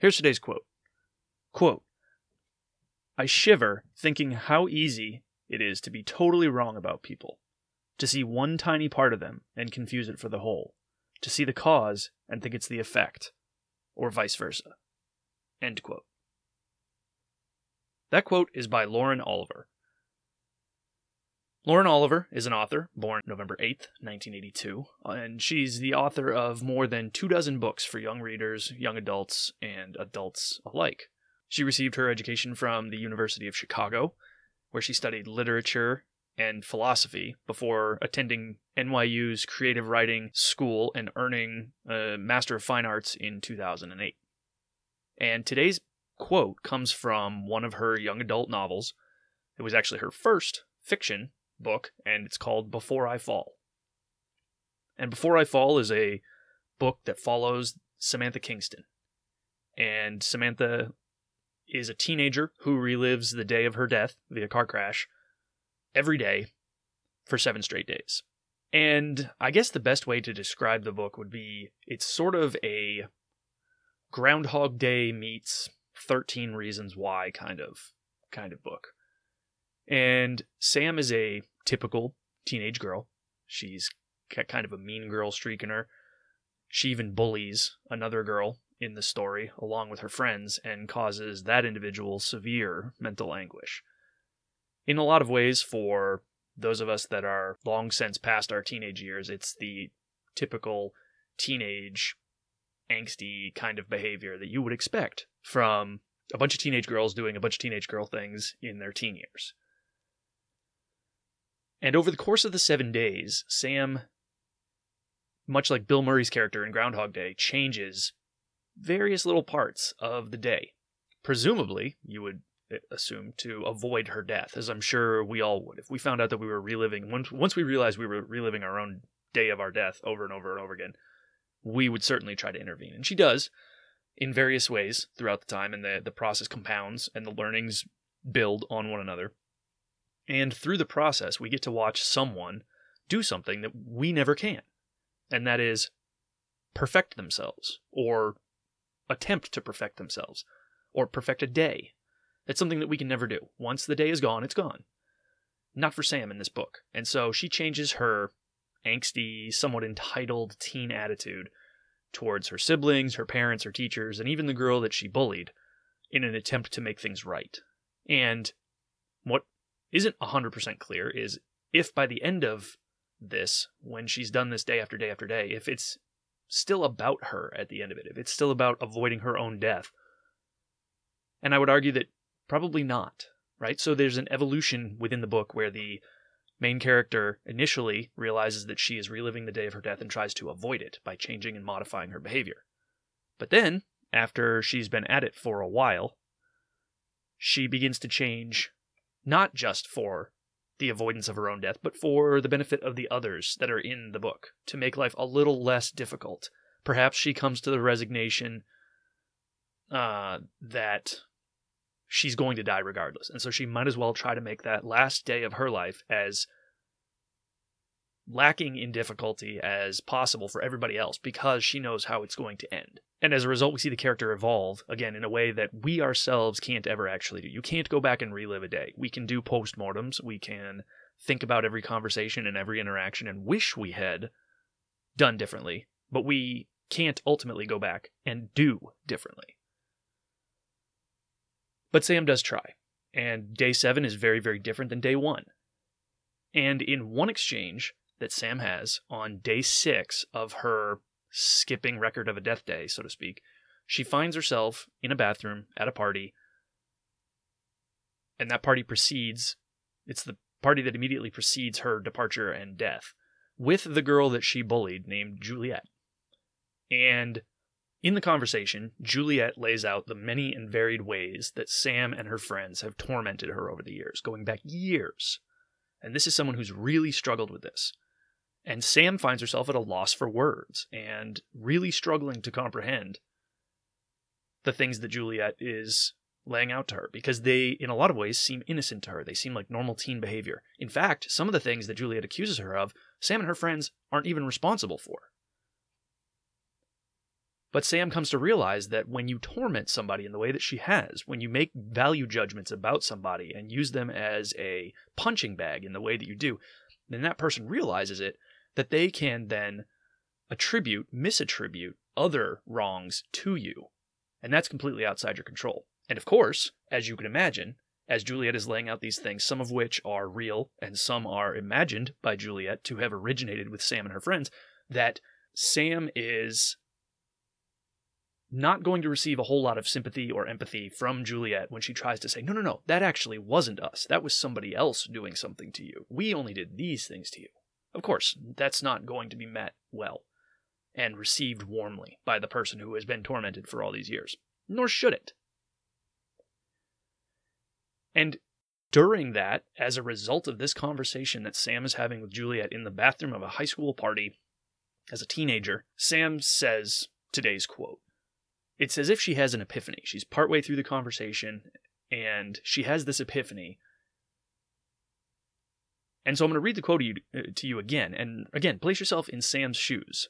Here's today's quote. Quote, I shiver thinking how easy it is to be totally wrong about people, to see one tiny part of them and confuse it for the whole, to see the cause and think it's the effect, or vice versa. End quote. That quote is by Lauren Oliver. Lauren Oliver is an author born November 8th, 1982, and she's the author of more than two dozen books for young readers, young adults, and adults alike. She received her education from the University of Chicago, where she studied literature and philosophy before attending NYU's creative writing school and earning a Master of Fine Arts in 2008. And today's quote comes from one of her young adult novels. It was actually her first fiction book, and it's called Before I Fall. And Before I Fall is a book that follows Samantha Kingston. And Samantha is a teenager who relives the day of her death via car crash every day for seven straight days. And I guess the best way to describe the book would be it's sort of a Groundhog Day meets 13 Reasons Why kind of kind of book. And Sam is a typical teenage girl. She's got kind of a mean girl streak in her. She even bullies another girl in the story along with her friends and causes that individual severe mental anguish. In a lot of ways, for those of us that are long since past our teenage years, it's the typical teenage angsty kind of behavior that you would expect from a bunch of teenage girls doing a bunch of teenage girl things in their teen years. And over the course of the seven days, Sam, much like Bill Murray's character in Groundhog Day, changes various little parts of the day. Presumably, you would eh, assume to avoid her death, as I'm sure we all would. If we found out that we were reliving, once, once we realized we were reliving our own day of our death over and over and over again, we would certainly try to intervene. And she does in various ways throughout the time, and the, the process compounds and the learnings build on one another. And through the process, we get to watch someone do something that we never can, and that is perfect themselves, or attempt to perfect themselves, or perfect a day. It's something that we can never do. Once the day is gone, it's gone. Not for Sam in this book. And so she changes her angsty, somewhat entitled teen attitude towards her siblings, her parents, her teachers, and even the girl that she bullied in an attempt to make things right. And what isn't 100% clear is if by the end of this, when she's done this day after day after day, if it's still about her at the end of it, if it's still about avoiding her own death. And I would argue that probably not, right? So there's an evolution within the book where the main character initially realizes that she is reliving the day of her death and tries to avoid it by changing and modifying her behavior. But then, after she's been at it for a while, she begins to change not just for the avoidance of her own death, but for the benefit of the others that are in the book, to make life a little less difficult. Perhaps she comes to the resignation uh, that she's going to die regardless, and so she might as well try to make that last day of her life as lacking in difficulty as possible for everybody else because she knows how it's going to end. And as a result, we see the character evolve again in a way that we ourselves can't ever actually do. You can't go back and relive a day. We can do postmortems, we can think about every conversation and every interaction and wish we had done differently, but we can't ultimately go back and do differently. But Sam does try, and day seven is very, very different than day one. And in one exchange, that Sam has on day six of her skipping record of a death day, so to speak, she finds herself in a bathroom at a party, and that party precedes, it's the party that immediately precedes her departure and death, with the girl that she bullied named Juliet. And In the conversation, Juliet lays out the many and varied ways that Sam and her friends have tormented her over the years, going back years. And this is someone who's really struggled with this. And Sam finds herself at a loss for words and really struggling to comprehend the things that Juliet is laying out to her because they, in a lot of ways, seem innocent to her. They seem like normal teen behavior. In fact, some of the things that Juliet accuses her of, Sam and her friends aren't even responsible for. But Sam comes to realize that when you torment somebody in the way that she has, when you make value judgments about somebody and use them as a punching bag in the way that you do, then that person realizes it that they can then attribute, misattribute other wrongs to you. And that's completely outside your control. And of course, as you can imagine, as Juliet is laying out these things, some of which are real and some are imagined by Juliet to have originated with Sam and her friends, that Sam is not going to receive a whole lot of sympathy or empathy from Juliet when she tries to say, no, no, no, that actually wasn't us. That was somebody else doing something to you. We only did these things to you. Of course, that's not going to be met well and received warmly by the person who has been tormented for all these years. Nor should it. And during that, as a result of this conversation that Sam is having with Juliet in the bathroom of a high school party as a teenager, Sam says today's quote. It's as if she has an epiphany. She's partway through the conversation and she has this epiphany. And so I'm going to read the quote to you, uh, to you again. And again, place yourself in Sam's shoes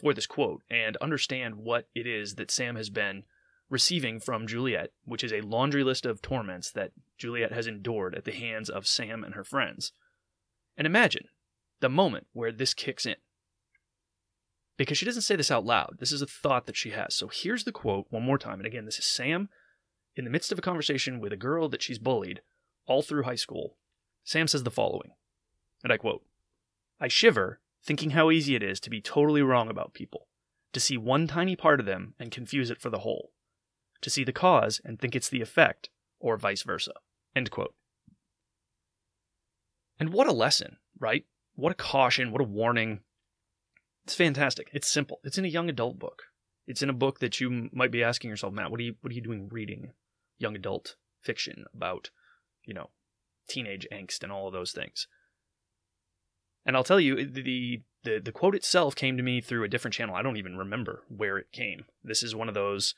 for this quote and understand what it is that Sam has been receiving from Juliet, which is a laundry list of torments that Juliet has endured at the hands of Sam and her friends. And imagine the moment where this kicks in. Because she doesn't say this out loud. This is a thought that she has. So here's the quote one more time. And again, this is Sam in the midst of a conversation with a girl that she's bullied all through high school. Sam says the following, and I quote I shiver thinking how easy it is to be totally wrong about people, to see one tiny part of them and confuse it for the whole to see the cause and think it's the effect, or vice versa. End quote. And what a lesson, right? What a caution, what a warning. It's fantastic. It's simple. It's in a young adult book. It's in a book that you might be asking yourself, Matt, what are you what are you doing reading young adult fiction about, you know, teenage angst and all of those things. And I'll tell you, the the the quote itself came to me through a different channel. I don't even remember where it came. This is one of those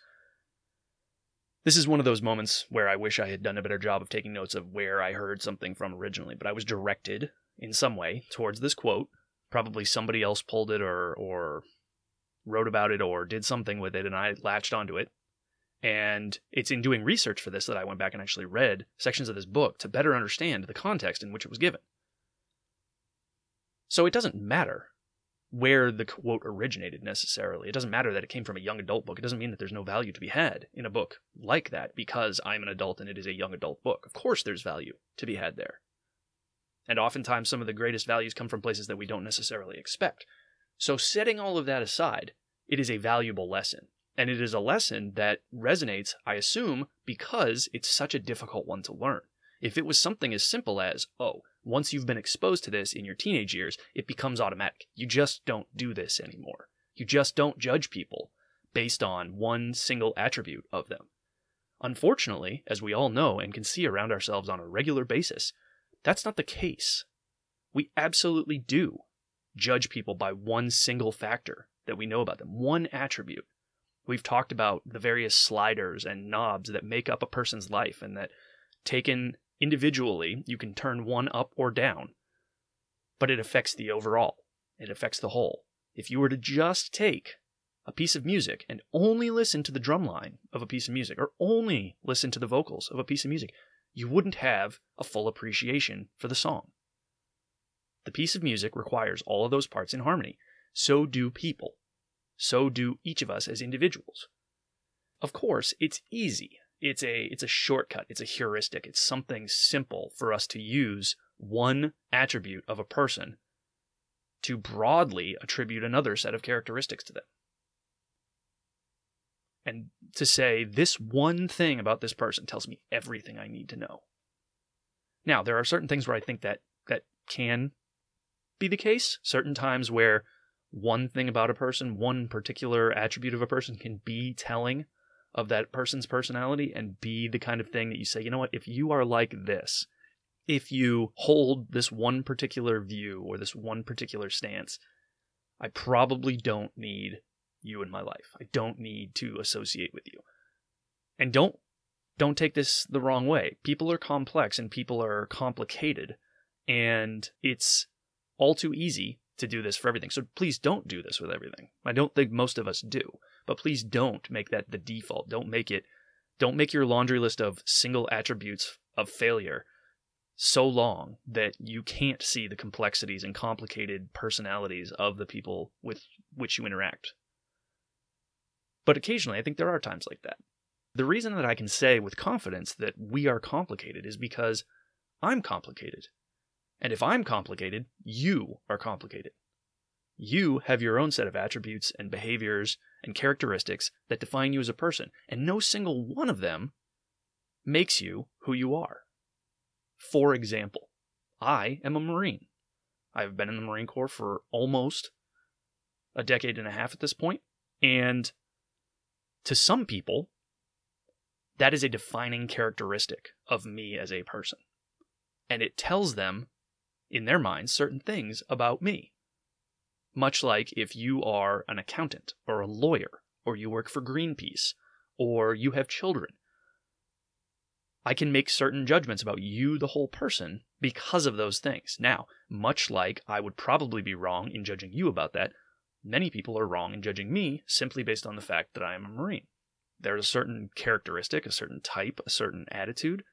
this is one of those moments where I wish I had done a better job of taking notes of where I heard something from originally, but I was directed in some way towards this quote. Probably somebody else pulled it or or wrote about it or did something with it and I latched onto it. And it's in doing research for this that I went back and actually read sections of this book to better understand the context in which it was given. So it doesn't matter where the quote originated necessarily. It doesn't matter that it came from a young adult book. It doesn't mean that there's no value to be had in a book like that because I'm an adult and it is a young adult book. Of course, there's value to be had there. And oftentimes, some of the greatest values come from places that we don't necessarily expect. So, setting all of that aside, it is a valuable lesson. And it is a lesson that resonates, I assume, because it's such a difficult one to learn. If it was something as simple as, oh, once you've been exposed to this in your teenage years, it becomes automatic. You just don't do this anymore. You just don't judge people based on one single attribute of them. Unfortunately, as we all know and can see around ourselves on a regular basis, that's not the case. We absolutely do judge people by one single factor that we know about them, one attribute. We've talked about the various sliders and knobs that make up a person's life, and that taken individually, you can turn one up or down, but it affects the overall. It affects the whole. If you were to just take a piece of music and only listen to the drum line of a piece of music, or only listen to the vocals of a piece of music, you wouldn't have a full appreciation for the song. The piece of music requires all of those parts in harmony. So do people. So do each of us as individuals. Of course, it's easy. It's a it's a shortcut. It's a heuristic. It's something simple for us to use one attribute of a person to broadly attribute another set of characteristics to them. And to say this one thing about this person tells me everything i need to know. Now there are certain things where i think that that can be the case. Certain times where one thing about a person, one particular attribute of a person can be telling of that person's personality and be the kind of thing that you say, you know what, if you are like this, if you hold this one particular view or this one particular stance, I probably don't need you in my life. I don't need to associate with you. And don't don't take this the wrong way. People are complex and people are complicated and it's all too easy to do this for everything. So please don't do this with everything. I don't think most of us do, but please don't make that the default. Don't make it don't make your laundry list of single attributes of failure so long that you can't see the complexities and complicated personalities of the people with which you interact. But occasionally, I think there are times like that. The reason that I can say with confidence that we are complicated is because I'm complicated. And if I'm complicated, you are complicated. You have your own set of attributes and behaviors and characteristics that define you as a person, and no single one of them makes you who you are. For example, I am a Marine. I've been in the Marine Corps for almost a decade and a half at this point, and to some people, that is a defining characteristic of me as a person. And it tells them, in their minds, certain things about me. Much like if you are an accountant or a lawyer, or you work for Greenpeace, or you have children. I can make certain judgments about you, the whole person, because of those things. Now, much like I would probably be wrong in judging you about that, many people are wrong in judging me simply based on the fact that I am a Marine. There's a certain characteristic, a certain type, a certain attitude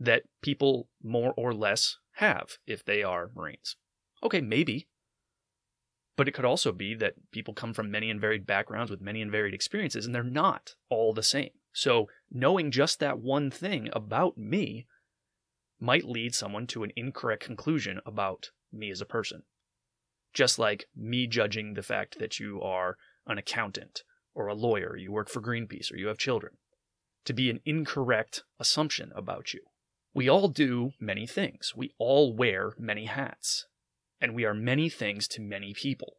that people more or less have if they are Marines. Okay, maybe. But it could also be that people come from many and varied backgrounds with many and varied experiences, and they're not all the same. So, knowing just that one thing about me might lead someone to an incorrect conclusion about me as a person. Just like me judging the fact that you are an accountant or a lawyer, you work for Greenpeace, or you have children, to be an incorrect assumption about you. We all do many things. We all wear many hats. And we are many things to many people.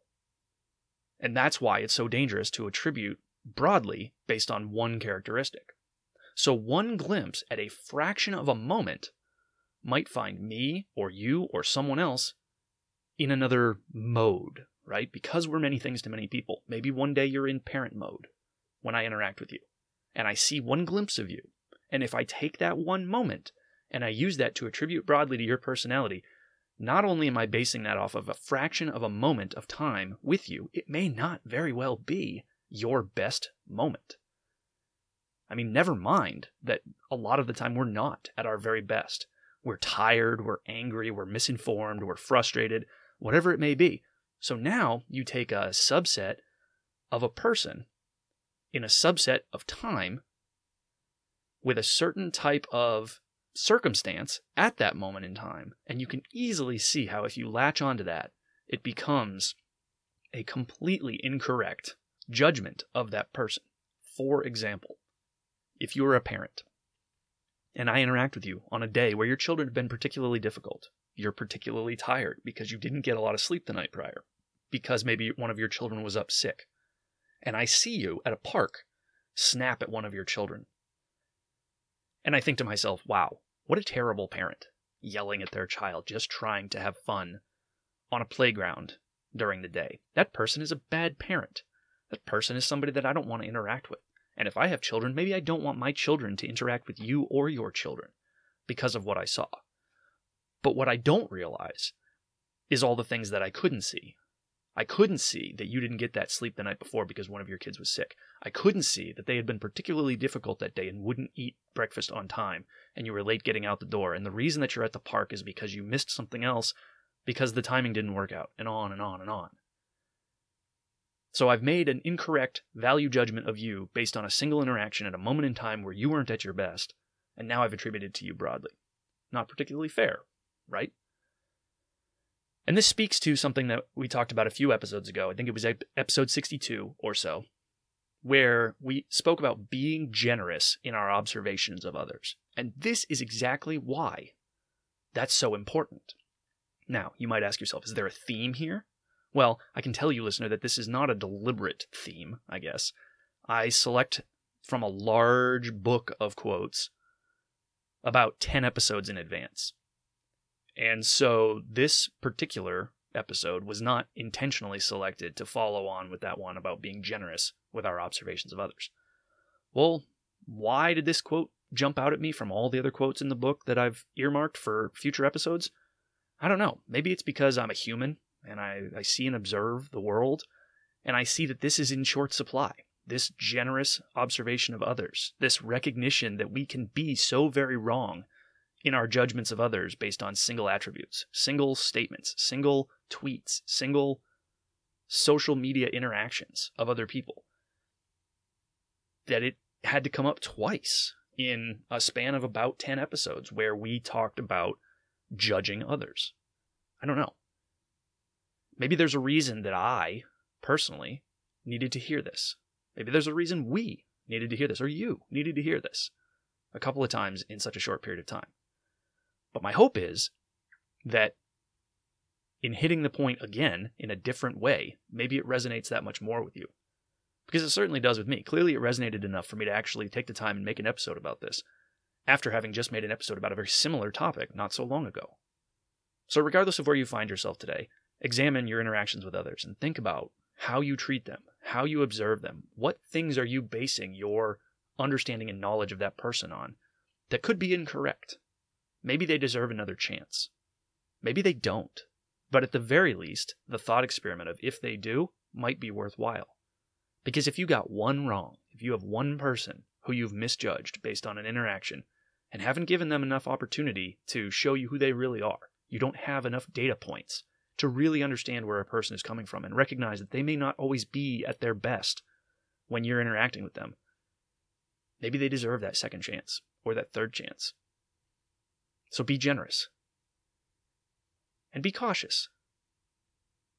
And that's why it's so dangerous to attribute broadly based on one characteristic. So, one glimpse at a fraction of a moment might find me or you or someone else in another mode, right? Because we're many things to many people. Maybe one day you're in parent mode when I interact with you, and I see one glimpse of you. And if I take that one moment and I use that to attribute broadly to your personality, not only am I basing that off of a fraction of a moment of time with you, it may not very well be your best moment. I mean, never mind that a lot of the time we're not at our very best. We're tired, we're angry, we're misinformed, we're frustrated, whatever it may be. So now you take a subset of a person in a subset of time with a certain type of circumstance at that moment in time, and you can easily see how if you latch onto that, it becomes a completely incorrect judgment of that person. For example, if you are a parent and I interact with you on a day where your children have been particularly difficult, you're particularly tired because you didn't get a lot of sleep the night prior, because maybe one of your children was up sick, and I see you at a park snap at one of your children. And I think to myself, wow, what a terrible parent, yelling at their child, just trying to have fun on a playground during the day. That person is a bad parent. That person is somebody that I don't want to interact with. And if I have children, maybe I don't want my children to interact with you or your children because of what I saw. But what I don't realize is all the things that I couldn't see. I couldn't see that you didn't get that sleep the night before because one of your kids was sick. I couldn't see that they had been particularly difficult that day and wouldn't eat breakfast on time and you were late getting out the door. And the reason that you're at the park is because you missed something else because the timing didn't work out, and on and on and on. So I've made an incorrect value judgment of you based on a single interaction at a moment in time where you weren't at your best, and now I've attributed to you broadly. Not particularly fair, right? And this speaks to something that we talked about a few episodes ago. I think it was episode 62 or so, where we spoke about being generous in our observations of others. And this is exactly why that's so important. Now, you might ask yourself, is there a theme here? Well, I can tell you, listener, that this is not a deliberate theme, I guess. I select from a large book of quotes about 10 episodes in advance. And so this particular episode was not intentionally selected to follow on with that one about being generous with our observations of others. Well, why did this quote jump out at me from all the other quotes in the book that I've earmarked for future episodes? I don't know. Maybe it's because I'm a human and I, I see and observe the world, and I see that this is in short supply. This generous observation of others, this recognition that we can be so very wrong in our judgments of others based on single attributes, single statements, single tweets, single social media interactions of other people. That it had to come up twice in a span of about 10 episodes where we talked about judging others. I don't know. Maybe there's a reason that I, personally, needed to hear this. Maybe there's a reason we needed to hear this, or you needed to hear this a couple of times in such a short period of time. But my hope is that in hitting the point again in a different way, maybe it resonates that much more with you. Because it certainly does with me. Clearly, it resonated enough for me to actually take the time and make an episode about this, after having just made an episode about a very similar topic not so long ago. So, regardless of where you find yourself today, examine your interactions with others and think about how you treat them, how you observe them, what things are you basing your understanding and knowledge of that person on that could be incorrect. Maybe they deserve another chance. Maybe they don't. But at the very least, the thought experiment of if they do might be worthwhile. Because if you got one wrong, if you have one person who you've misjudged based on an interaction and haven't given them enough opportunity to show you who they really are, you don't have enough data points to really understand where a person is coming from and recognize that they may not always be at their best when you're interacting with them. Maybe they deserve that second chance or that third chance. So be generous. And be cautious,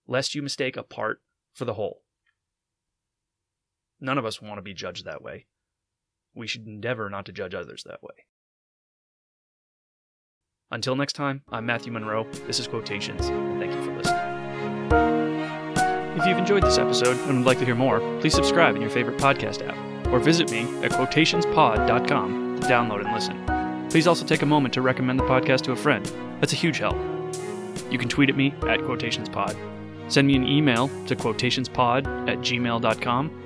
lest you mistake a part for the whole. None of us want to be judged that way. We should endeavor not to judge others that way. Until next time, I'm Matthew Monroe. This is Quotations, and thank you for listening. If you've enjoyed this episode and would like to hear more, please subscribe in your favorite podcast app or visit me at quotationspod.com to download and listen. Please also take a moment to recommend the podcast to a friend. That's a huge help. You can tweet at me at quotationspod. Send me an email to quotationspod at gmail.com.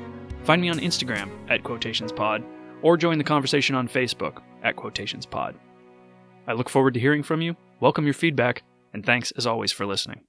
Find me on Instagram at quotationspod or join the conversation on Facebook at quotationspod. I look forward to hearing from you, welcome your feedback, and thanks as always for listening.